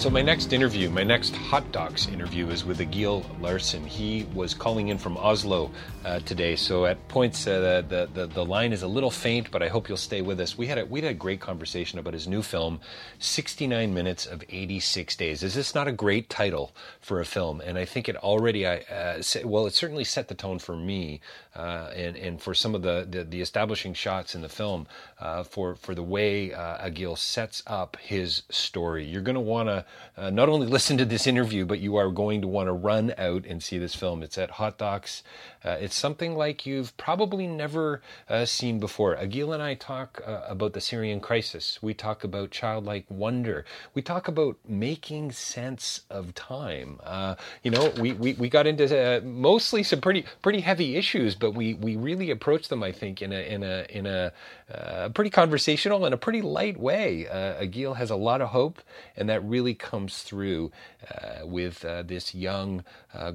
So my next interview, my next Hot Docs interview, is with Egil Larsen. He was calling in from Oslo uh, today. So at points uh, the, the the line is a little faint, but I hope you'll stay with us. We had a, we had a great conversation about his new film, 69 minutes of 86 days. Is this not a great title for a film? And I think it already, uh, well, it certainly set the tone for me uh, and and for some of the, the, the establishing shots in the film uh, for for the way uh, Egil sets up his story. You're going to want to uh, not only listen to this interview, but you are going to want to run out and see this film. It's at Hot Docs. Uh, it's something like you've probably never uh, seen before. Egil and I talk uh, about the Syrian crisis. We talk about childlike wonder. We talk about making sense of time. Uh, you know, we, we, we got into uh, mostly some pretty pretty heavy issues, but we, we really approached them, I think, in a in a in a pretty conversational and a pretty light way. Uh, Egil has a lot of hope, and that really comes through with this young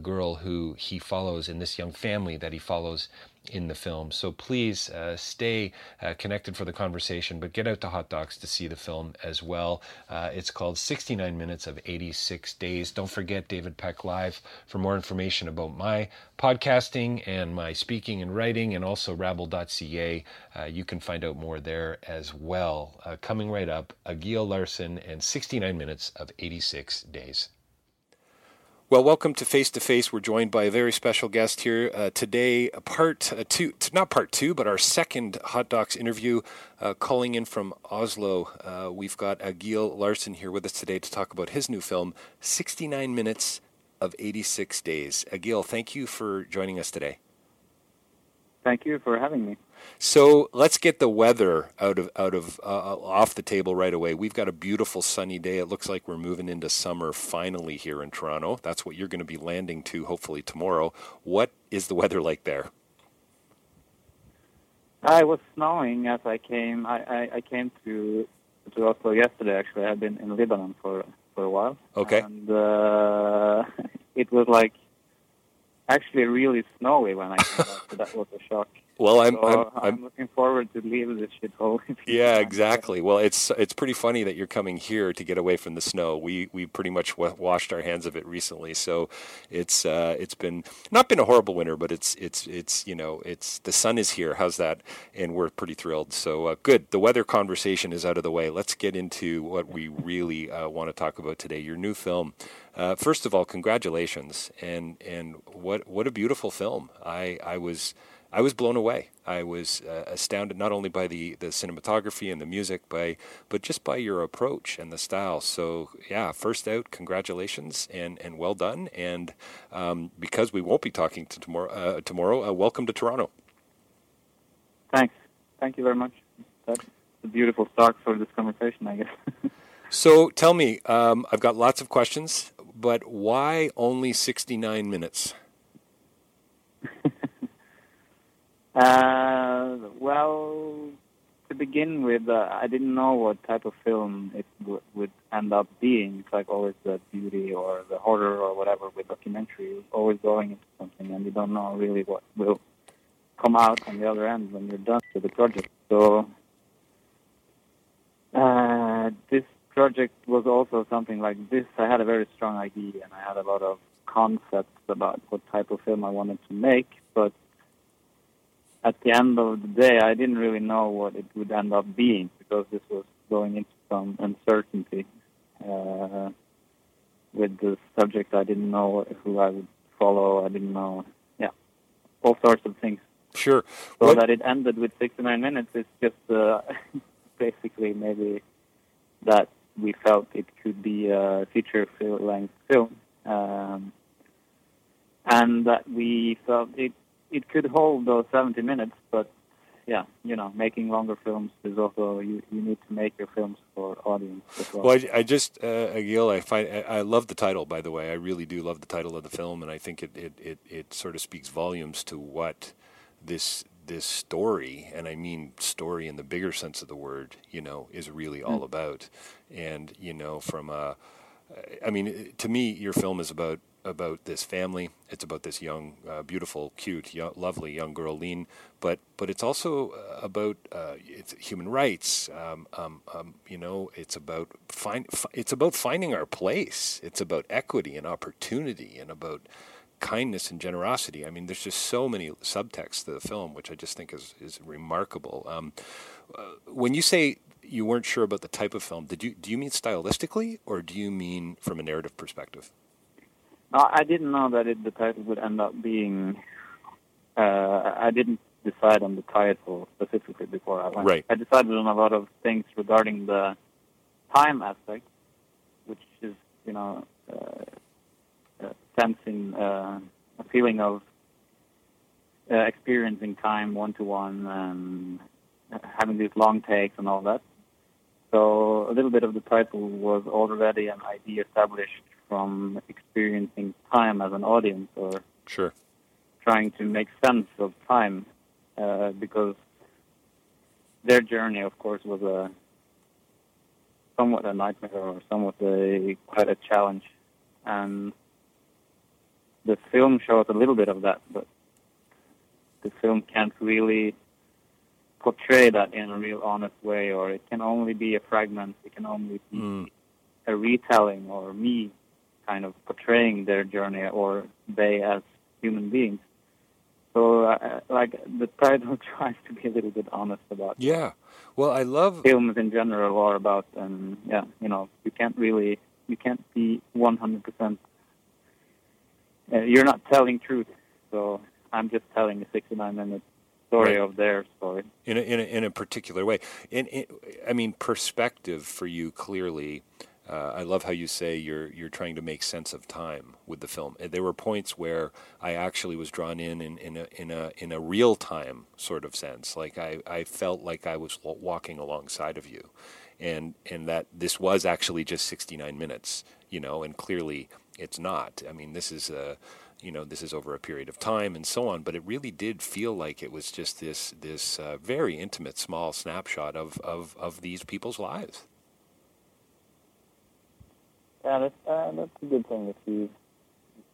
girl who he follows in this young family family that he follows in the film. So please uh, stay uh, connected for the conversation, but get out to Hot Docs to see the film as well. Uh, it's called 69 Minutes of 86 Days. Don't forget David Peck Live for more information about my podcasting and my speaking and writing, and also rabble.ca. Uh, you can find out more there as well. Uh, coming right up, Egil Larsen and 69 Minutes of 86 Days. Well, welcome to Face to Face. We're joined by a very special guest here uh, today, part uh, two, not part two, but our second Hot Docs interview, uh, calling in from Oslo. Uh, we've got Egil Larsen here with us today to talk about his new film, 69 Minutes of 86 Days. Egil, thank you for joining us today. Thank you for having me. So let's get the weather out of out of uh, uh, off the table right away. We've got a beautiful sunny day. It looks like we're moving into summer finally here in Toronto. That's what you're going to be landing to hopefully tomorrow. What is the weather like there? I was snowing as I came. I, I, I came to to Oslo yesterday. Actually, I've been in Lebanon for for a while. Okay. And uh, it was like actually really snowy when I came back. so that was a shock. Well, I'm, so I'm, I'm, I'm, looking forward to leave this shithole. Yeah, exactly. Well, it's it's pretty funny that you're coming here to get away from the snow. We we pretty much washed our hands of it recently, so it's uh, it's been not been a horrible winter, but it's it's it's you know it's the sun is here. How's that? And we're pretty thrilled. So uh, good. The weather conversation is out of the way. Let's get into what we really uh, want to talk about today. Your new film. Uh, first of all, congratulations, and and what what a beautiful film. I I was. I was blown away. I was uh, astounded not only by the, the cinematography and the music, by but just by your approach and the style. So yeah, first out, congratulations and, and well done. And um, because we won't be talking to tomorrow, uh, tomorrow, uh, welcome to Toronto. Thanks. Thank you very much. That's a beautiful start for this conversation, I guess. So tell me, um, I've got lots of questions, but why only 69 minutes? Uh, well, to begin with, uh, I didn't know what type of film it w- would end up being. It's like always the beauty or the horror or whatever with documentary. You're always going into something and you don't know really what will come out on the other end when you're done with the project. So uh, this project was also something like this. I had a very strong idea and I had a lot of concepts about what type of film I wanted to make, but at the end of the day, I didn't really know what it would end up being because this was going into some uncertainty uh, with the subject. I didn't know who I would follow. I didn't know, yeah, all sorts of things. Sure. So What- that it ended with 69 minutes is just uh, basically maybe that we felt it could be a feature length film, um, and that we felt it it could hold those 70 minutes. But yeah, you know, making longer films is also you you need to make your films for audience as well. Well, I, I just, uh, Egil, I find I, I love the title. By the way, I really do love the title of the film, and I think it, it, it, it sort of speaks volumes to what this this story, and I mean story in the bigger sense of the word, you know, is really all about. And you know, from a, I mean, to me, your film is about about this family. It's about this young, uh, beautiful, cute, young, lovely young girl, Lean. But but it's also uh, about uh, it's human rights. Um, um, um, you know, it's about find. It's about finding our place. It's about equity and opportunity, and about kindness and generosity. I mean, there's just so many subtexts to the film, which I just think is is remarkable. Um, uh, when you say you weren't sure about the type of film, did you do you mean stylistically, or do you mean from a narrative perspective? I didn't know that it, the title would end up being. Uh, I didn't decide on the title specifically before I went. Right. I decided on a lot of things regarding the time aspect, which is you know uh, uh, sensing uh, a feeling of uh, experiencing time one to one and having these long takes and all that. So a little bit of the title was already an idea established from experiencing time as an audience or Sure. trying to make sense of time uh, because their journey, of course, was a somewhat a nightmare or somewhat a quite a challenge, and the film shows a little bit of that, but the film can't really portray that in a real honest way, or it can only be a fragment. It can only be Mm. a retelling or me kind of portraying their journey or they as human beings. So, uh, like, the title tries to be a little bit honest about Yeah. Well, I love. films in general are about, and yeah, you know, you can't really, you can't be 100%. Uh, you're not telling truth, so I'm just telling a 69 minute story Right. of their story. in a, in a, in a particular way. In, in, I mean, perspective for you clearly. Uh, I love how you say you're you're trying to make sense of time with the film. There were points where I actually was drawn in in, in a in a in a real time sort of sense. Like I, I felt like I was walking alongside of you, and and that this was actually just 69 minutes. You know, and clearly it's not. I mean, this is a you know this is over a period of time and so on but it really did feel like it was just this this uh, very intimate small snapshot of, of of these people's lives Yeah, that's uh, that's a good thing if you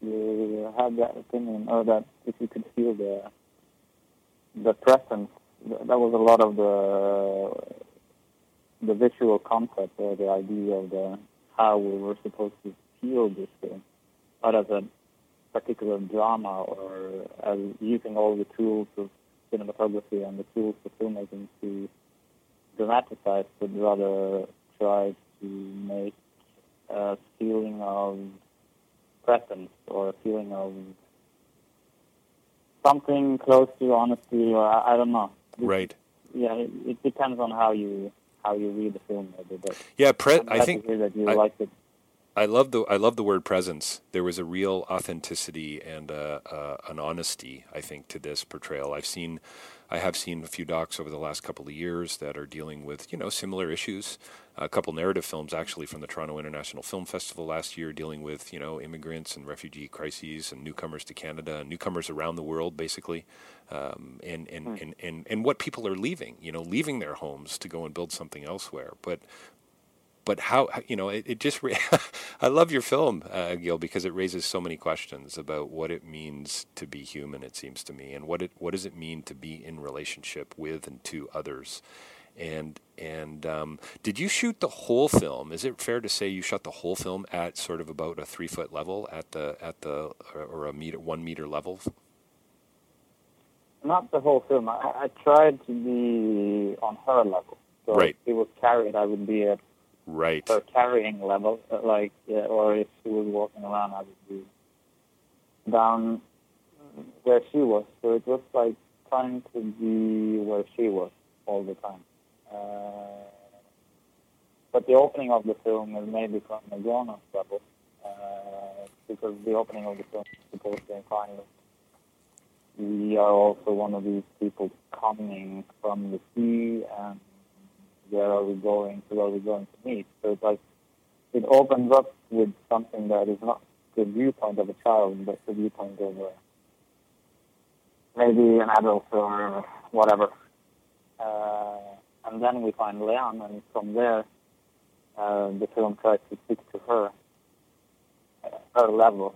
if you have that opinion or that if you could feel the the presence. That was a lot of the the visual concept or the idea of the how we were supposed to feel this film, not as a particular drama or as using all the tools of cinematography and the tools of filmmaking to dramatize, but rather try to make a feeling of presence or a feeling of something close to honesty or I, I don't know. Right Yeah, it, it depends on how you how you read the film maybe, but yeah pre- i think that you I- liked it. I love the I love the word presence. There was a real authenticity and uh, uh, an honesty, I think, to this portrayal. I've seen, I have seen a few docs over the last couple of years that are dealing with you know similar issues. A couple narrative films actually from the Toronto International Film Festival last year, dealing with you know immigrants and refugee crises and newcomers to Canada and newcomers around the world, basically, um, and, and, mm. and, and and what people are leaving, you know, leaving their homes to go and build something elsewhere. But but how you know it, it just re- i love your film uh, gil because it raises so many questions about what it means to be human it seems to me and what it what does it mean to be in relationship with and to others. And and um, did you shoot the whole film? Is it fair to say you shot the whole film at sort of about a three foot level at the at the or a meter one meter level? Not the whole film. I, I tried to be on her level. So right. if it was carried i would be at right her carrying level, uh, like yeah, or if she was walking around, I would be down where she was. So it was like trying to be where she was all the time. Uh, but the opening of the film is maybe from a grown-up level, uh, because the opening of the film is supposed to imply that we are also one of these people coming from the sea and where are we going, who are we going to meet. So it's like it opens up with something that is not the viewpoint of a child, but the viewpoint of a, maybe an adult or whatever. Uh, and then we find Leon, and from there, uh, the film tries to speak to her, uh, her level.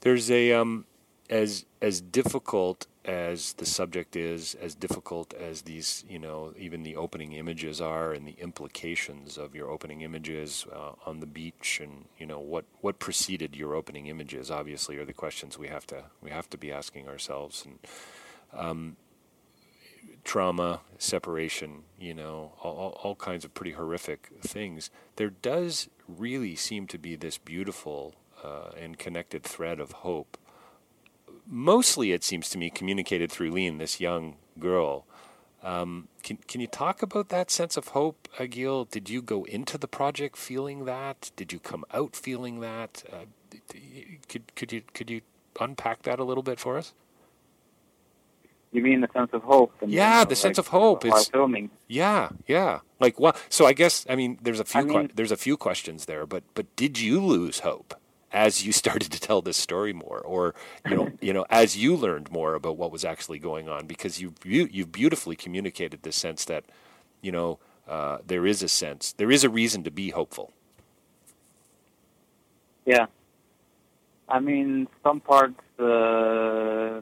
There's a um, as as difficult as the subject is, as difficult as these, you know, even the opening images are, and the implications of your opening images uh, on the beach, and you know what what preceded your opening images, obviously, are the questions we have to we have to be asking ourselves, and um, trauma, separation, you know, all, all kinds of pretty horrific things. There does really seem to be this beautiful uh, and connected thread of hope mostly, it seems to me, communicated through Lean, this young girl. Um, can can you talk about that sense of hope, Egil? Did you go into the project feeling that? Did you come out feeling that? Uh, could could you could you unpack that a little bit for us? You mean the sense of hope? And, yeah, you know, the sense of hope. While filming. Yeah, yeah. Like what? So I guess I mean there's a few I mean, que- there's a few questions there, but but did you lose hope? As you started to tell this story more, or you know, you know, as you learned more about what was actually going on, because you you've beautifully communicated this sense that you know uh, there is a sense, there is a reason to be hopeful. Yeah, I mean, some parts uh,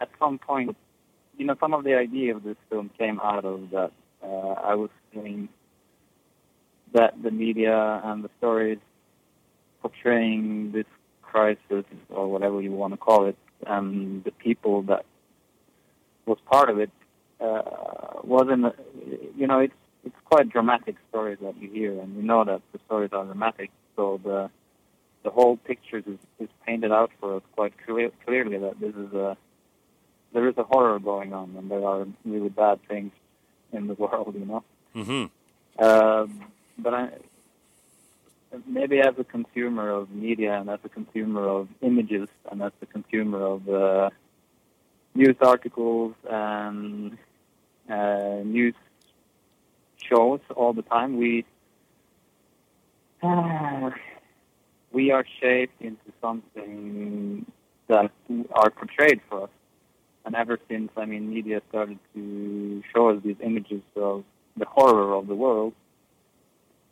at some point, you know, some of the idea of this film came out of that. Uh, I was feeling that the media and the stories portraying this crisis or whatever you want to call it, and the people that was part of it uh, wasn't. You know, it's it's quite dramatic stories that you hear, and you know that the stories are dramatic. So the the whole picture is, is painted out for us quite clear, clearly that this is a there is a horror going on, and there are really bad things in the world. You know. Mm-hmm. Um, but I, maybe as a consumer of media and as a consumer of images and as a consumer of uh, news articles and uh, news shows all the time, we uh, we are shaped into something that are portrayed for us. And ever since, I mean, media started to show us these images of the horror of the world,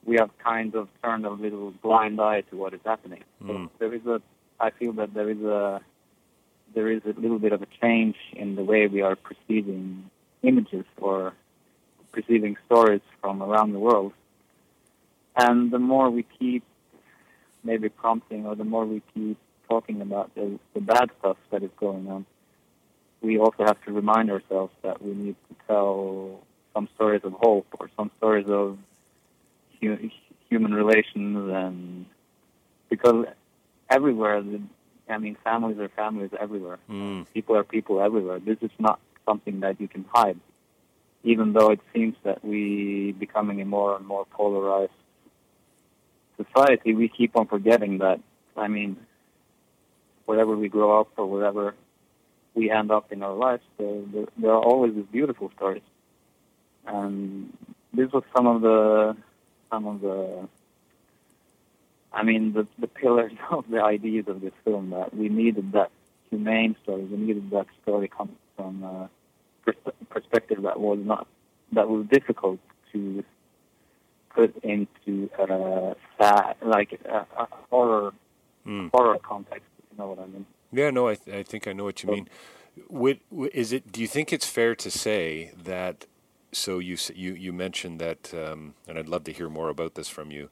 we have kind of turned a little blind eye to what is happening. Mm. So hmm. there is a, I feel that there is a, there is a little bit of a change in the way we are perceiving images or perceiving stories from around the world. And the more we keep maybe prompting or the more we keep talking about the, the bad stuff that is going on, we also have to remind ourselves that we need to tell some stories of hope or some stories of human relations and because everywhere, I mean, families are families everywhere. Mm. People are people everywhere. This is not something that you can hide, even though it seems that we becoming a more and more polarized society, we keep on forgetting that. I mean, wherever we grow up or wherever we end up in our lives, there, there, there are always these beautiful stories. And this was some of the some of the I mean the the pillars of the ideas of this film that we needed that humane story, we needed that story coming from a perspective that was not that was difficult to put into a sad like a, a horror Mm. horror context. if You know what I mean? Yeah, no, I, th- I think I know what you mean. Would, is it? Do you think it's fair to say that? So you you you mentioned that, um, and I'd love to hear more about this from you,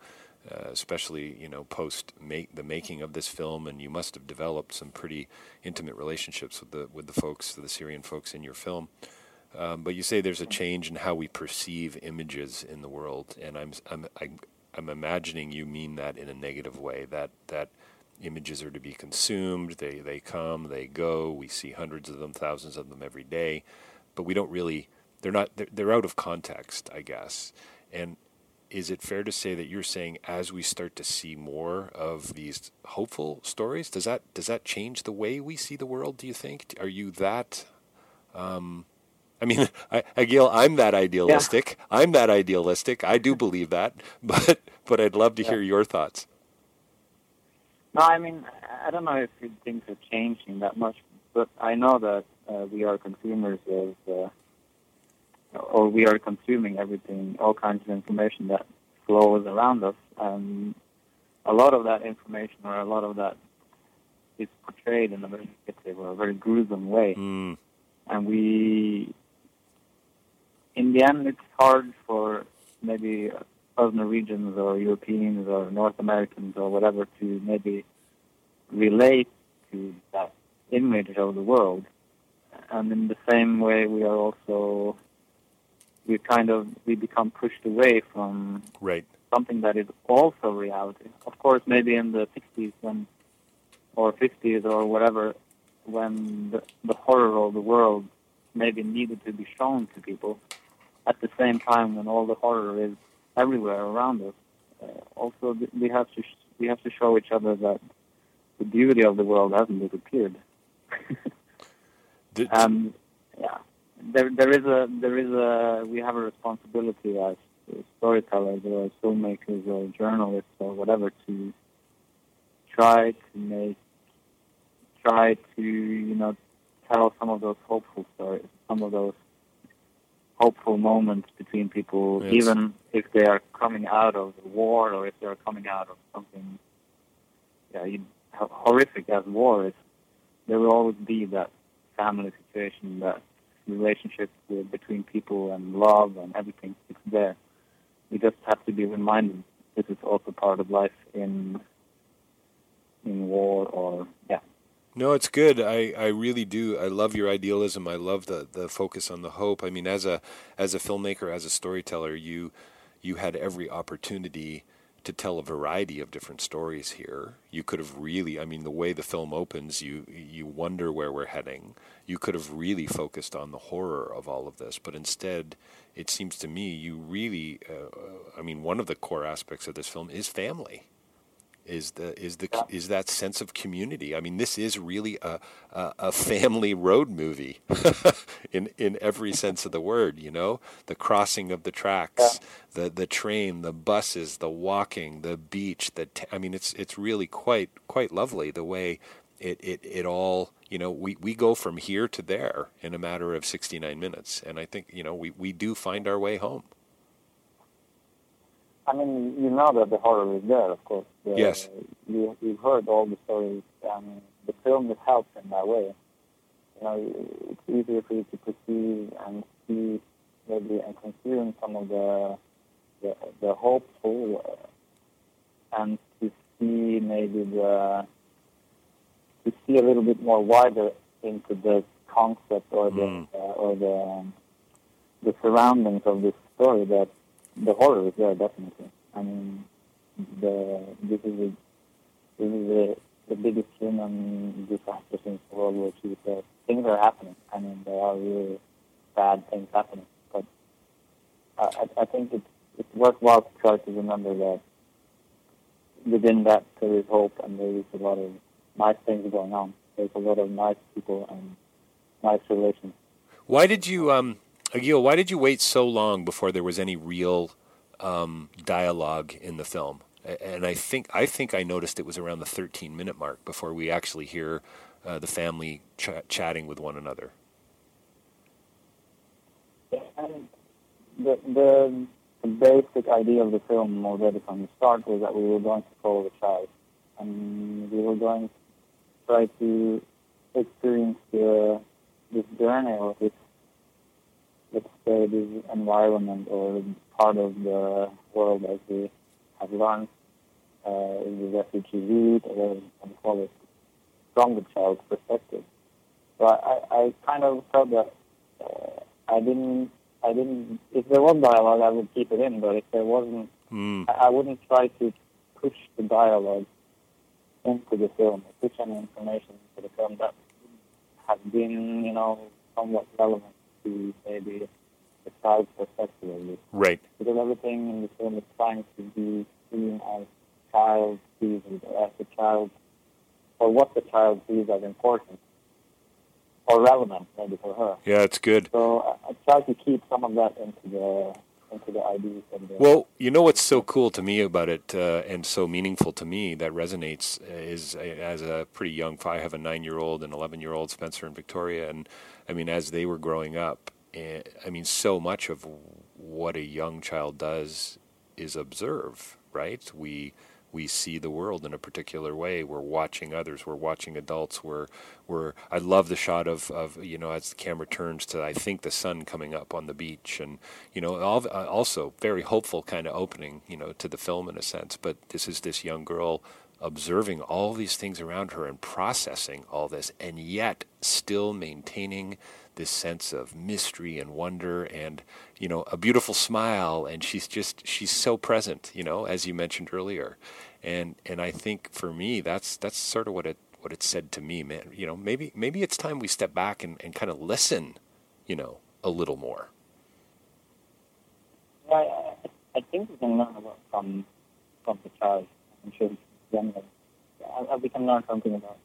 uh, especially you know post make the making of this film, and you must have developed some pretty intimate relationships with the with the folks, the Syrian folks in your film. Um, but you say there's a change in how we perceive images in the world, and I'm I'm I'm, I'm imagining you mean that in a negative way. That that images are to be consumed. They they come, they go. We see hundreds of them, thousands of them every day, but we don't really. They're not. They're, they're out of context, I guess. And is it fair to say that you're saying as we start to see more of these hopeful stories, does that does that change the way we see the world? Do you think? Are you that? Um, I mean, I, I, Gil, I'm that idealistic. Yeah. I'm that idealistic. I do believe that, but but I'd love to yeah. hear your thoughts. No, I mean, I don't know if things are changing that much, but I know that uh, we are consumers of, uh, or we are consuming everything, all kinds of information that flows around us, and a lot of that information or a lot of that is portrayed in a very negative or a very gruesome way, mm. and we, in the end, it's hard for maybe us Norwegians or Europeans or North Americans or whatever to maybe relate to that image of the world. And in the same way, we are also we kind of we become pushed away from right. something that is also reality. Of course, maybe in the 60s when or 50s or whatever, when the, the horror of the world maybe needed to be shown to people. At the same time, when all the horror is everywhere around us. Uh, also, we have to sh- we have to show each other that the beauty of the world hasn't disappeared. Did, um, yeah, there there is a there is a we have a responsibility as storytellers or as filmmakers or journalists or whatever to try to make try to you know tell some of those hopeful stories, some of those hopeful moments between people, yes. even if they are coming out of the war or if they are coming out of something yeah, you, horrific as war is. There will always be that family situation, that relationship with, between people and love and everything. It's there. We just have to be reminded this is also part of life in in war or yeah no, it's good. I, I really do. I love your idealism. I love the, the focus on the hope. I mean, as a as a filmmaker, as a storyteller, you you had every opportunity to tell a variety of different stories here. You could have really, I mean, the way the film opens, you you wonder where we're heading. You could have really focused on the horror of all of this, but instead, it seems to me you really, uh, I mean, one of the core aspects of this film is family is the is the is that sense of community. I mean, this is really a a, a family road movie in in every sense of the word. You know, the crossing of the tracks, yeah. the the train, the buses, the walking, the beach. The t- I mean, it's it's really quite quite lovely the way it it it all. You know, we, we go from here to there in a matter of 69 minutes, and I think you know we, we do find our way home. I mean, you know that the horror is there, of course. The, yes. You, you've heard all the stories, and the film it helps in that way. You know, it's easier for you to perceive and see, maybe, and consume some of the the, the hopeful, uh, and to see maybe the to see a little bit more wider into the concept or the Mm. uh, or the the surroundings of this story that the horror yeah, definitely. I mean, the this is a, this is a, the biggest human disaster since the World War II. So things are happening. I mean, there are really bad things happening. But I, I, I think it's it's worthwhile to try to remember that within that there is hope and there is a lot of nice things going on. There's a lot of nice people and nice relations. Why did you, um, Egil? Why did you wait so long before there was any real um, dialogue in the film? And I think I think I noticed it was around the 13 minute mark before we actually hear uh, the family ch- chatting with one another. The, the the basic idea of the film already from the start was that we were going to follow the child, and we were going to try to experience the, this journey or this, let's say, this environment or part of the world as we have learned uh, in the refugee route or some call it from the child's perspective. So I, I kind of felt that uh, I didn't, I didn't. If there was dialogue, I would keep it in. But if there wasn't, mm. I, I wouldn't try to push the dialogue into the film, push any information into the film that has been, you know, somewhat relevant to maybe the child's perspective. Right. Because everything in the film is trying to be seen as child sees as the child, or what the child sees as important or relevant maybe for her. Yeah, it's good. So I, I try to keep some of that into the into the ideas. And the, Well, you know what's so cool to me about it, uh, and so meaningful to me that resonates uh, is uh, as a pretty young. I have a nine-year-old and eleven-year-old, Spencer and Victoria, and I mean, as they were growing up, eh, I mean, so much of what a young child does is observe. Right? We we see the world in a particular way. We're watching others. We're watching adults. We're, we're. I love the shot of, of you know as the camera turns to I think the sun coming up on the beach, and you know all, uh, also very hopeful kind of opening you know to the film in a sense. But this is this young girl observing all these things around her and processing all this, and yet still maintaining this sense of mystery and wonder and you know a beautiful smile. And she's just she's so present you know as you mentioned earlier. And and I think for me that's that's sort of what it what it said to me. Man you know maybe maybe it's time we step back and, and kind of listen you know a little more. I, I, think we can learn a lot from from the child. I'm sure we can learn something about.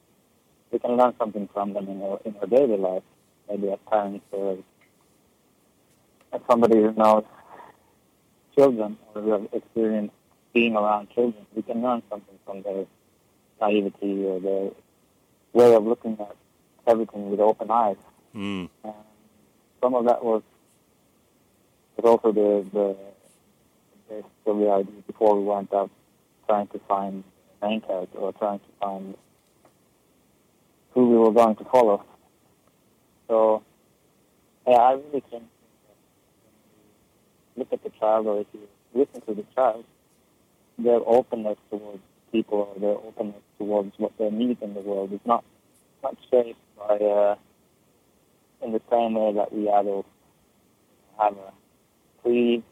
We can learn something from them in our in our daily life, maybe as parents or as somebody who knows children or who have experienced being around children. We can learn something from their naivety or their way of looking at everything with open eyes. mm. And some of that was was also the the basically idea before we went out trying to find the main character or trying to find who we were going to follow. So yeah, I really think look at the child or if you listen to the child, their openness towards people or their openness towards what they need in the world is not not shaped by uh, in the same way that we adults have a pre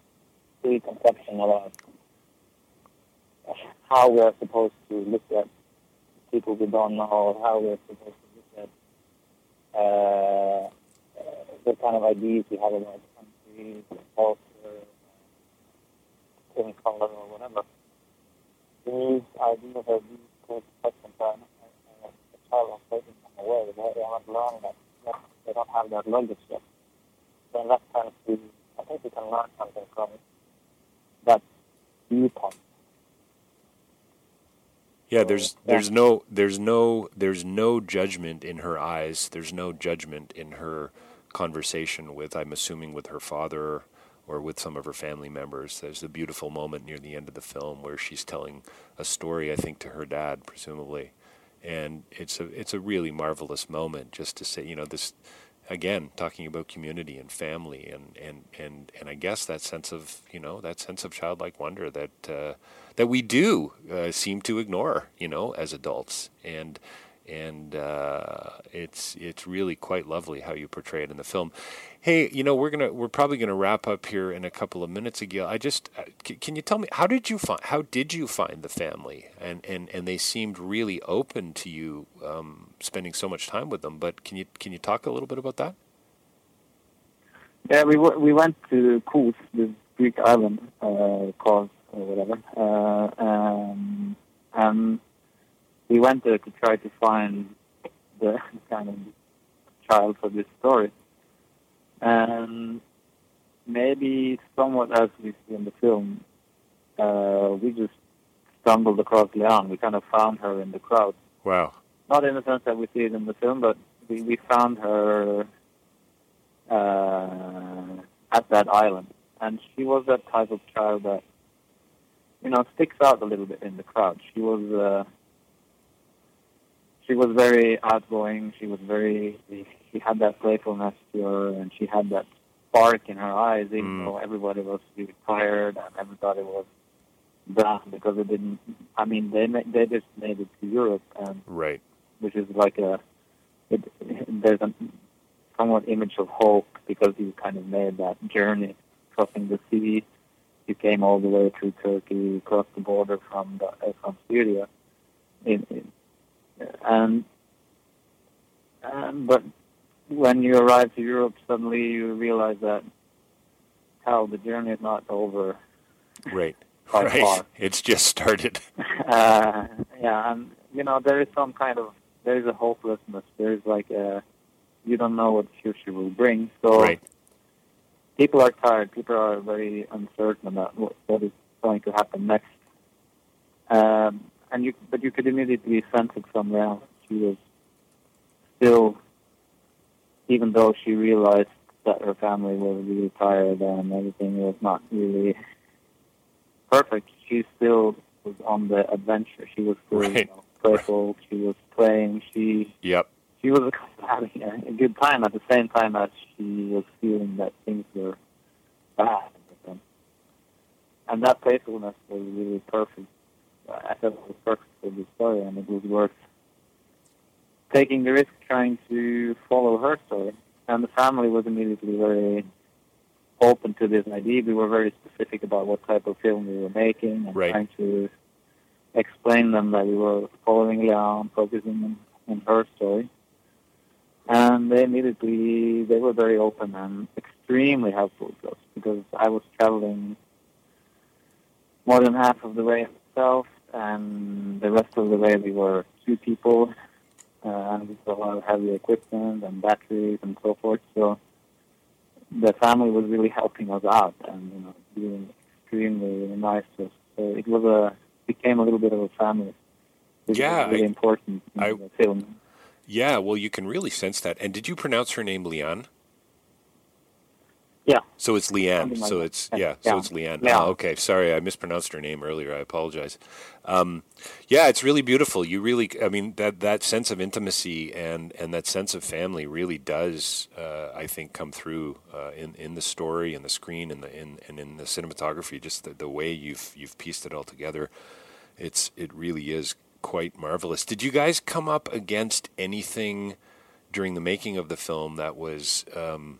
preconception about how we're supposed to look at people we don't know, or how we're supposed to uh, the kind of ideas we have about country, culture, skin color, or whatever. These ideas are these preconceptions are a child has taken them away. They, they haven't learned that They don't have that luggage yet. So in that sense, we, I think we can learn something from that viewpoint. Yeah, there's there's no there's no there's no judgment in her eyes. There's no judgment in her conversation with I'm assuming with her father or with some of her family members. There's a beautiful moment near the end of the film where she's telling a story, I think, to her dad, presumably, and it's a it's a really marvelous moment just to say, you know, this again talking about community and family and and and and I guess that sense of you know that sense of childlike wonder that uh, that we do uh, seem to ignore, you know, as adults and. And uh, it's it's really quite lovely how you portray it in the film. Hey, you know we're gonna we're probably gonna wrap up here in a couple of minutes. Again, I just uh, can you tell me how did you find how did you find the family and and and they seemed really open to you um, spending so much time with them. But can you can you talk a little bit about that? Yeah, we w- we went to Kos, this Greek island uh, called or whatever, uh, um, And we went there to try to find the kind of child for this story. And maybe somewhat as we see in the film, uh, we just stumbled across Leanne. We kind of found her in the crowd. Wow. Not in the sense that we see it in the film, but we, we found her uh, at that island. And she was that type of child that, you know, sticks out a little bit in the crowd. She was, uh, she was very outgoing. She was very, she had that playfulness to her, and she had that spark in her eyes, even Mm. though everybody was really tired and everybody was down because it didn't. I mean, they they just made it to Europe, and Right. which is like a it, there's a somewhat image of hope because you kind of made that journey crossing the sea. You came all the way through Turkey, crossed the border from the, uh, from Syria, in, in, and um, but when you arrive to Europe, suddenly you realize that how the journey is not over. Right. Right. far. It's just started. uh, yeah, and you know there is some kind of there is a hopelessness. There is like a you don't know what the future will bring. So Right. People are tired. People are very uncertain about what, what is going to happen next. Um, and you, but you could immediately sense it from Leanne. She was still, even though she realized that her family was really tired and everything was not really perfect, she still was on the adventure. She was still you know, playful. She was playing. She Yep. She was having a, a good time at the same time as she was feeling that things were bad. And that playfulness was really perfect. I thought it was perfect for the story, and it was worth taking the risk trying to follow her story. And the family was immediately very open to this idea. We were very specific about what type of film we were making and Right. trying to explain them that we were following Leon, focusing on, on her story. And they immediately, they were very open and extremely helpful to us because I was traveling more than half of the way myself, and the rest of the way we were two people, uh, and with a lot of heavy equipment and batteries and so forth. So the family was really helping us out and you know being extremely nice to us. So it was a became a little bit of a family. Which Yeah, was really I- important in I- the film. Yeah. Well, you can really sense that. And did you pronounce her name Leanne? Yeah. So it's Leanne. Like so it's Yeah. yeah. So it's Leanne. Yeah. Oh, okay. Sorry, I mispronounced her name earlier. I apologize. Um, yeah, it's really beautiful. You really, I mean, that that sense of intimacy and and that sense of family really does, uh, I think, come through uh, in in the story and the screen and the in and in the cinematography. Just the, the way you've you've pieced it all together. It's it really is quite marvelous. Did you guys come up against anything during the making of the film that was? Um,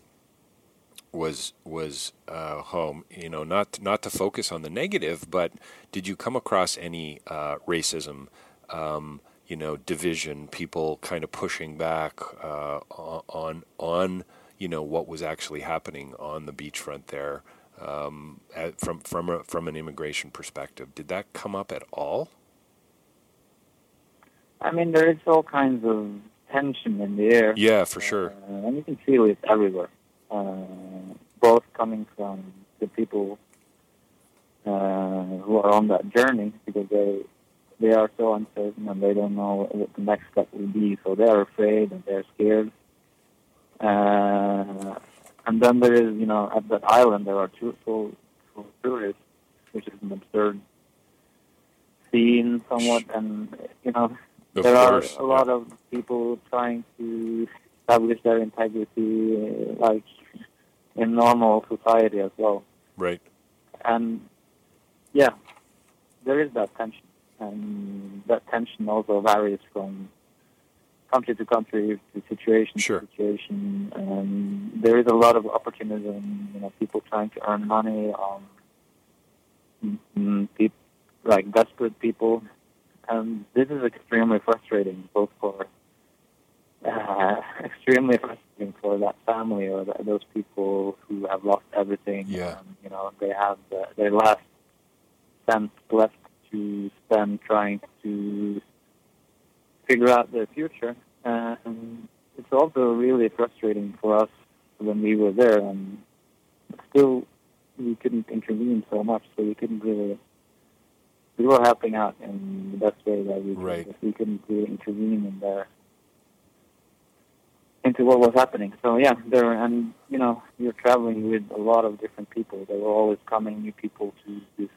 was was uh, home. You know, not not to focus on the negative, but did you come across any uh, racism? Um, you know, division, people kind of pushing back uh, on on you know what was actually happening on the beachfront there um, from from a, from an immigration perspective. Did that come up at all? I mean, there is all kinds of tension in the air. Yeah, for sure. Uh, and you can feel it everywhere, uh, both coming from the people uh, who are on that journey because they they are so uncertain and they don't know what the next step will be, so they are afraid and they're scared. Uh, and then there is, you know, at that island there are two full, full tourists, which is an absurd scene somewhat, and you know Of there course, are a lot of people trying to establish their integrity, uh, like in normal society as well. Right. And yeah, there is that tension, and that tension also varies from country to country, to situation Sure. to situation. And there is a lot of opportunism. You know, people trying to earn money on mm, peop like desperate people and this is extremely frustrating, both for uh, extremely frustrating for that family or that, those people who have lost everything. Yeah. And, you know, they have the, their last cent left to spend trying to figure out their future. And it's also really frustrating for us when we were there, and still we couldn't intervene so much, so we couldn't really. We were helping out in the best way that we could, Right. we couldn't really intervene in into what was happening. So yeah, there and you know you're traveling with a lot of different people. There were always coming new people to this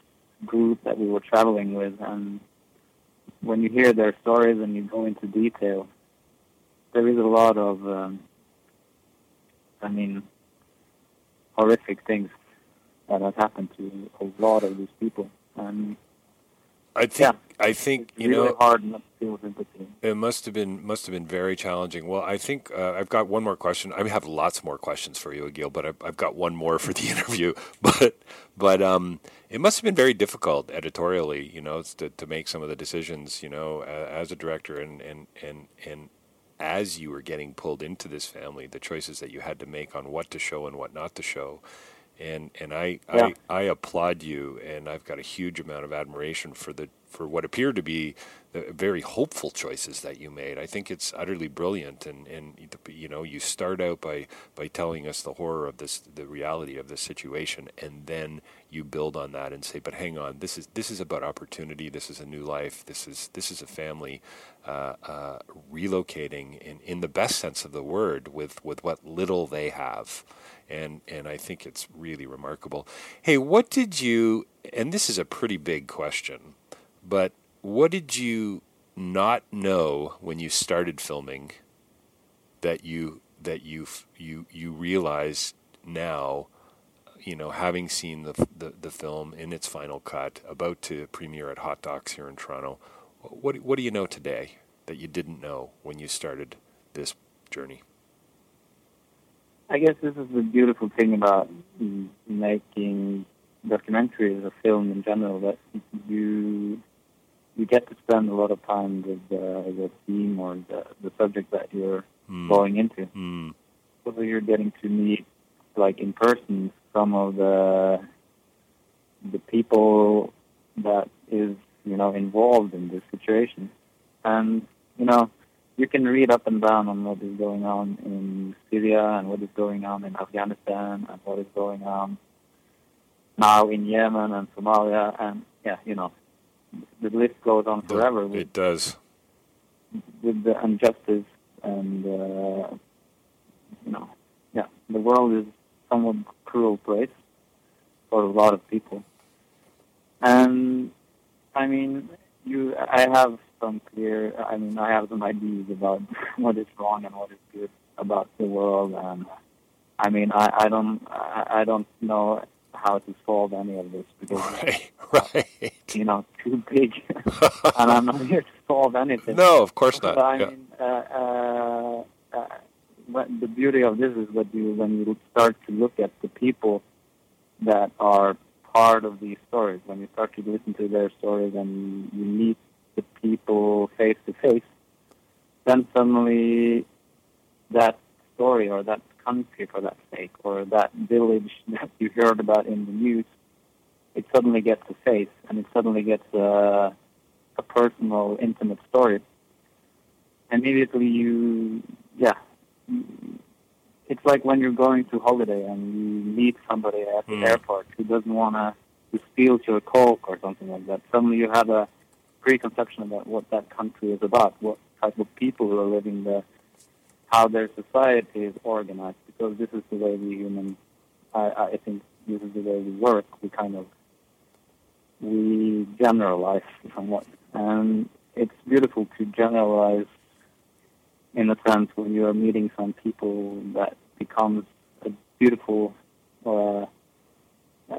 group that we were traveling with, and when you hear their stories and you go into detail, there is a lot of, um, I mean, horrific things that have happened to a lot of these people, and I think Yeah. I think you really know hard not to feel sympathy. It must have been must have been very challenging. Well, I think uh, I've got one more question. I have lots more questions for you, Egil, but I've, I've got one more for the interview. But but um, it must have been very difficult editorially, you know, to to make some of the decisions, you know, uh, as a director and and and and as you were getting pulled into this family, the choices that you had to make on what to show and what not to show. And and I, Yeah. I I applaud you, and I've got a huge amount of admiration for the for what appeared to be the very hopeful choices that you made. I think it's utterly brilliant, and and you know you start out by by telling us the horror of this, the reality of this situation, and then you build on that and say, but hang on, this is this is about opportunity. This is a new life. This is this is a family uh, uh, relocating in in the best sense of the word with with what little they have. And, and I think it's really remarkable. Hey, what did you, and this is a pretty big question, but what did you not know when you started filming that you that you you you realize now, you know, having seen the, the the film in its final cut, about to premiere at Hot Docs here in Toronto, what what do you know today that you didn't know when you started this journey? I guess this is the beautiful thing about making documentaries or film in general that you you get to spend a lot of time with the, the theme or the, the subject that you're Mm. going into. Mm. So you're getting to meet, like in person, some of the the people that is you know involved in this situation, and you know you can read up and down on what is going on in Syria and what is going on in Afghanistan and what is going on now in Yemen and Somalia and yeah you know the list goes on forever with It does. with the injustice and uh, you know, yeah, the world is somewhat cruel place for a lot of people. And I mean, you, I have some clear. I mean, I have some ideas about what is wrong and what is good about the world. And I mean, I, I don't, I, I don't know how to solve any of this because Right, right. you know, too big, and I'm not here to solve anything. No, of course not. But I Yeah. mean, uh, uh, uh, the beauty of this is that you, when you start to look at the people that are part of these stories, when you start to listen to their stories and you meet people face to face, then suddenly that story or that country, for that sake, or that village that you heard about in the news, it suddenly gets a face and it suddenly gets a, a personal, intimate story immediately you, yeah, it's like when you're going to holiday and you meet somebody at the Mm. airport who doesn't want to steal your coke or something like that. Suddenly you have a preconception about what that country is about, what type of people are living there, how their society is organized, because this is the way we humans, I, I think this is the way we work. We kind of, we generalize somewhat. And it's beautiful to generalize in a sense when you are meeting some people that becomes a beautiful uh, uh,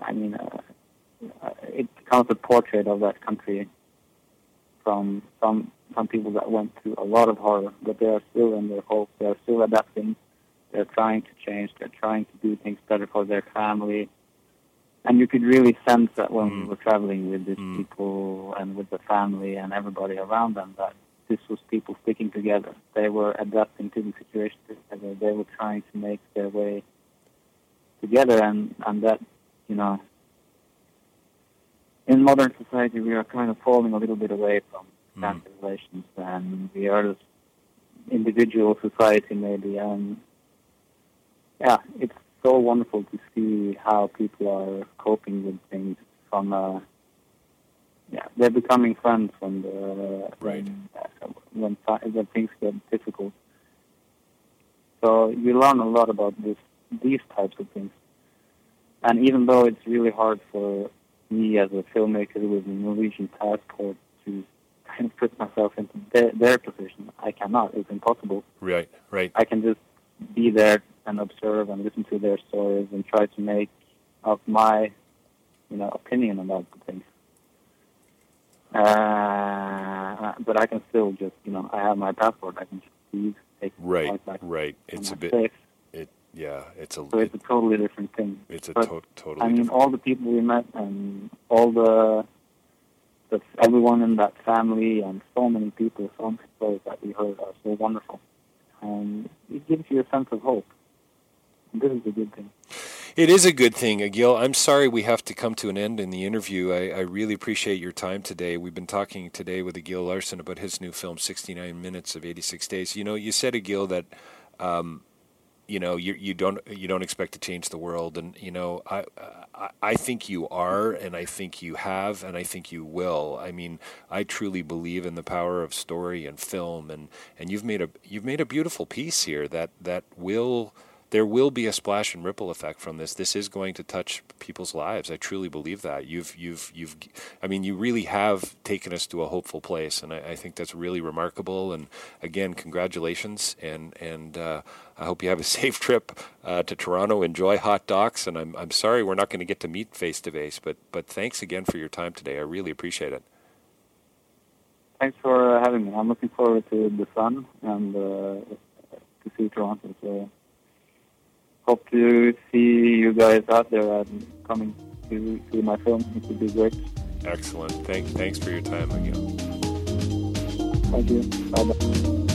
I mean uh, it becomes a portrait of that country from some some people that went through a lot of horror but they are still in their hope they are still adapting they're trying to change they're trying to do things better for their family and you could really sense that when we Mm. were traveling with these Mm. people and with the family and everybody around them that this was people sticking together. They were adapting to the situation together. They were trying to make their way together, and and that, you know, in modern society we are kind of falling a little bit away from family relations, and we are individual society maybe, and yeah, it's so wonderful to see how people are coping with things from uh, yeah, they're becoming friends when the Right. when, when when things get difficult. So you learn a lot about this these types of things. And even though it's really hard for me as a filmmaker with a Norwegian passport to kind of put myself into their, their position, I cannot. It's impossible. Right, right. I can just be there and observe and listen to their stories and try to make up my, you know, opinion about the things. Uh, but I can still just, you know, I have my passport. I can just leave, take Right, right. It's a bit. safe. Yeah. It's a. So it's a totally different thing. it's a but, to- totally. I mean, all the people we met and all the, the everyone in that family and so many people, so many stories that we heard are so wonderful, and it gives you a sense of hope. And this is a good thing. It is a good thing, Egil. I'm sorry we have to come to an end in the interview. I, I really appreciate your time today. We've been talking today with Egil Larsen about his new film, 69 Minutes of 86 Days. You know, you said, Egil, that um, you know you you don't you don't expect to change the world, and you know I, I think you are, and I think you have, and I think you will. I mean, I truly believe in the power of story and film, and and you've made a you've made a beautiful piece here that that will there will be a splash and ripple effect from this. This is going to touch people's lives. I truly believe that. You've, you've, you've. I mean, you really have taken us to a hopeful place, and I, I think that's really remarkable. And again, congratulations, and and uh, I hope you have a safe trip uh, to Toronto. Enjoy hot docs, and I'm I'm sorry we're not going to get to meet face to face, but but thanks again for your time today. I really appreciate it. Thanks for having me. I'm looking forward to the sun and uh, to see Toronto. So hope to see you guys out there and coming to see my film. It would be great. Excellent. Thank thanks for your time again. Thank you. Bye.